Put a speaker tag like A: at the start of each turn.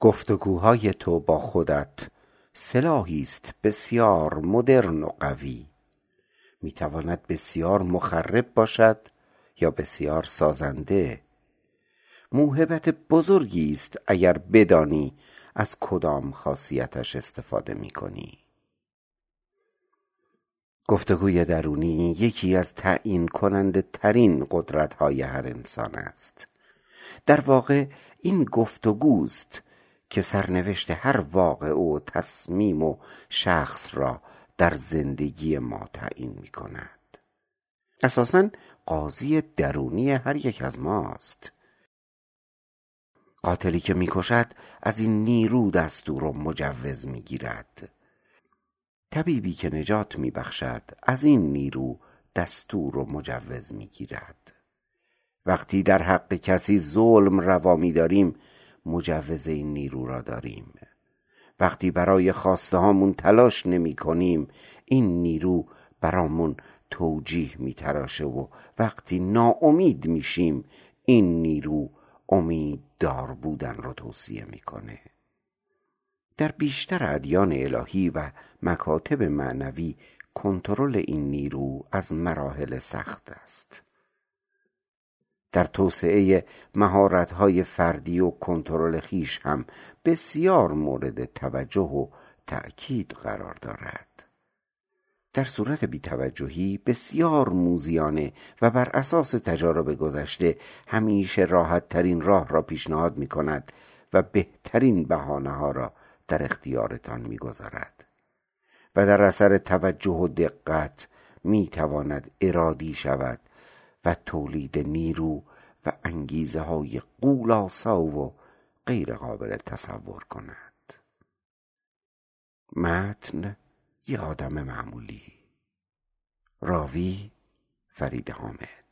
A: گفتگوهای تو با خودت سلاحی است بسیار مدرن و قوی. می‌تواند بسیار مخرب باشد یا بسیار سازنده. موهبت بزرگی است اگر بدانی از کدام خاصیتش استفاده می‌کنی. گفتگوی درونی یکی از تعیین کننده ترین قدرت های هر انسان است. در واقع این گفتگوست که سرنوشت هر واقع و تصمیم و شخص را در زندگی ما تعیین می کند اساسا قاضی درونی هر یک از ماست. قاتلی که می‌کشد از این نیرو دستور و مجوز می‌گیرد. طبیبی که نجات میبخشد از این نیرو دستور و مجوز می‌گیرد. وقتی در حق کسی ظلم روا میداریم مجوز این نیرو را داریم. وقتی برای خواسته هامون تلاش نمی کنیم این نیرو برامون توجیه میتراشه و وقتی ناامید میشیم این نیرو امیددار بودن رو توصیه می‌کنه در بیشتر ادیان الهی و مکاتب معنوی کنترل این نیرو از مراحل سخت است. در توسعه مهارت‌های فردی و کنترل خیش هم بسیار مورد توجه و تأکید قرار دارد. در صورت بیتوجهی بسیار موذیانه و بر اساس تجارب گذشته همیشه راحت ترین راه را پیشنهاد می کند و بهترین بهانه ها را در اختیارتان می گذارد و در اثر توجه و دقت می تواند ارادی شود و تولید نیرو و انگیزه های قولاسا و غیر قابل تصور کند. متن یه آدم معمولی. راوی فرید حامد.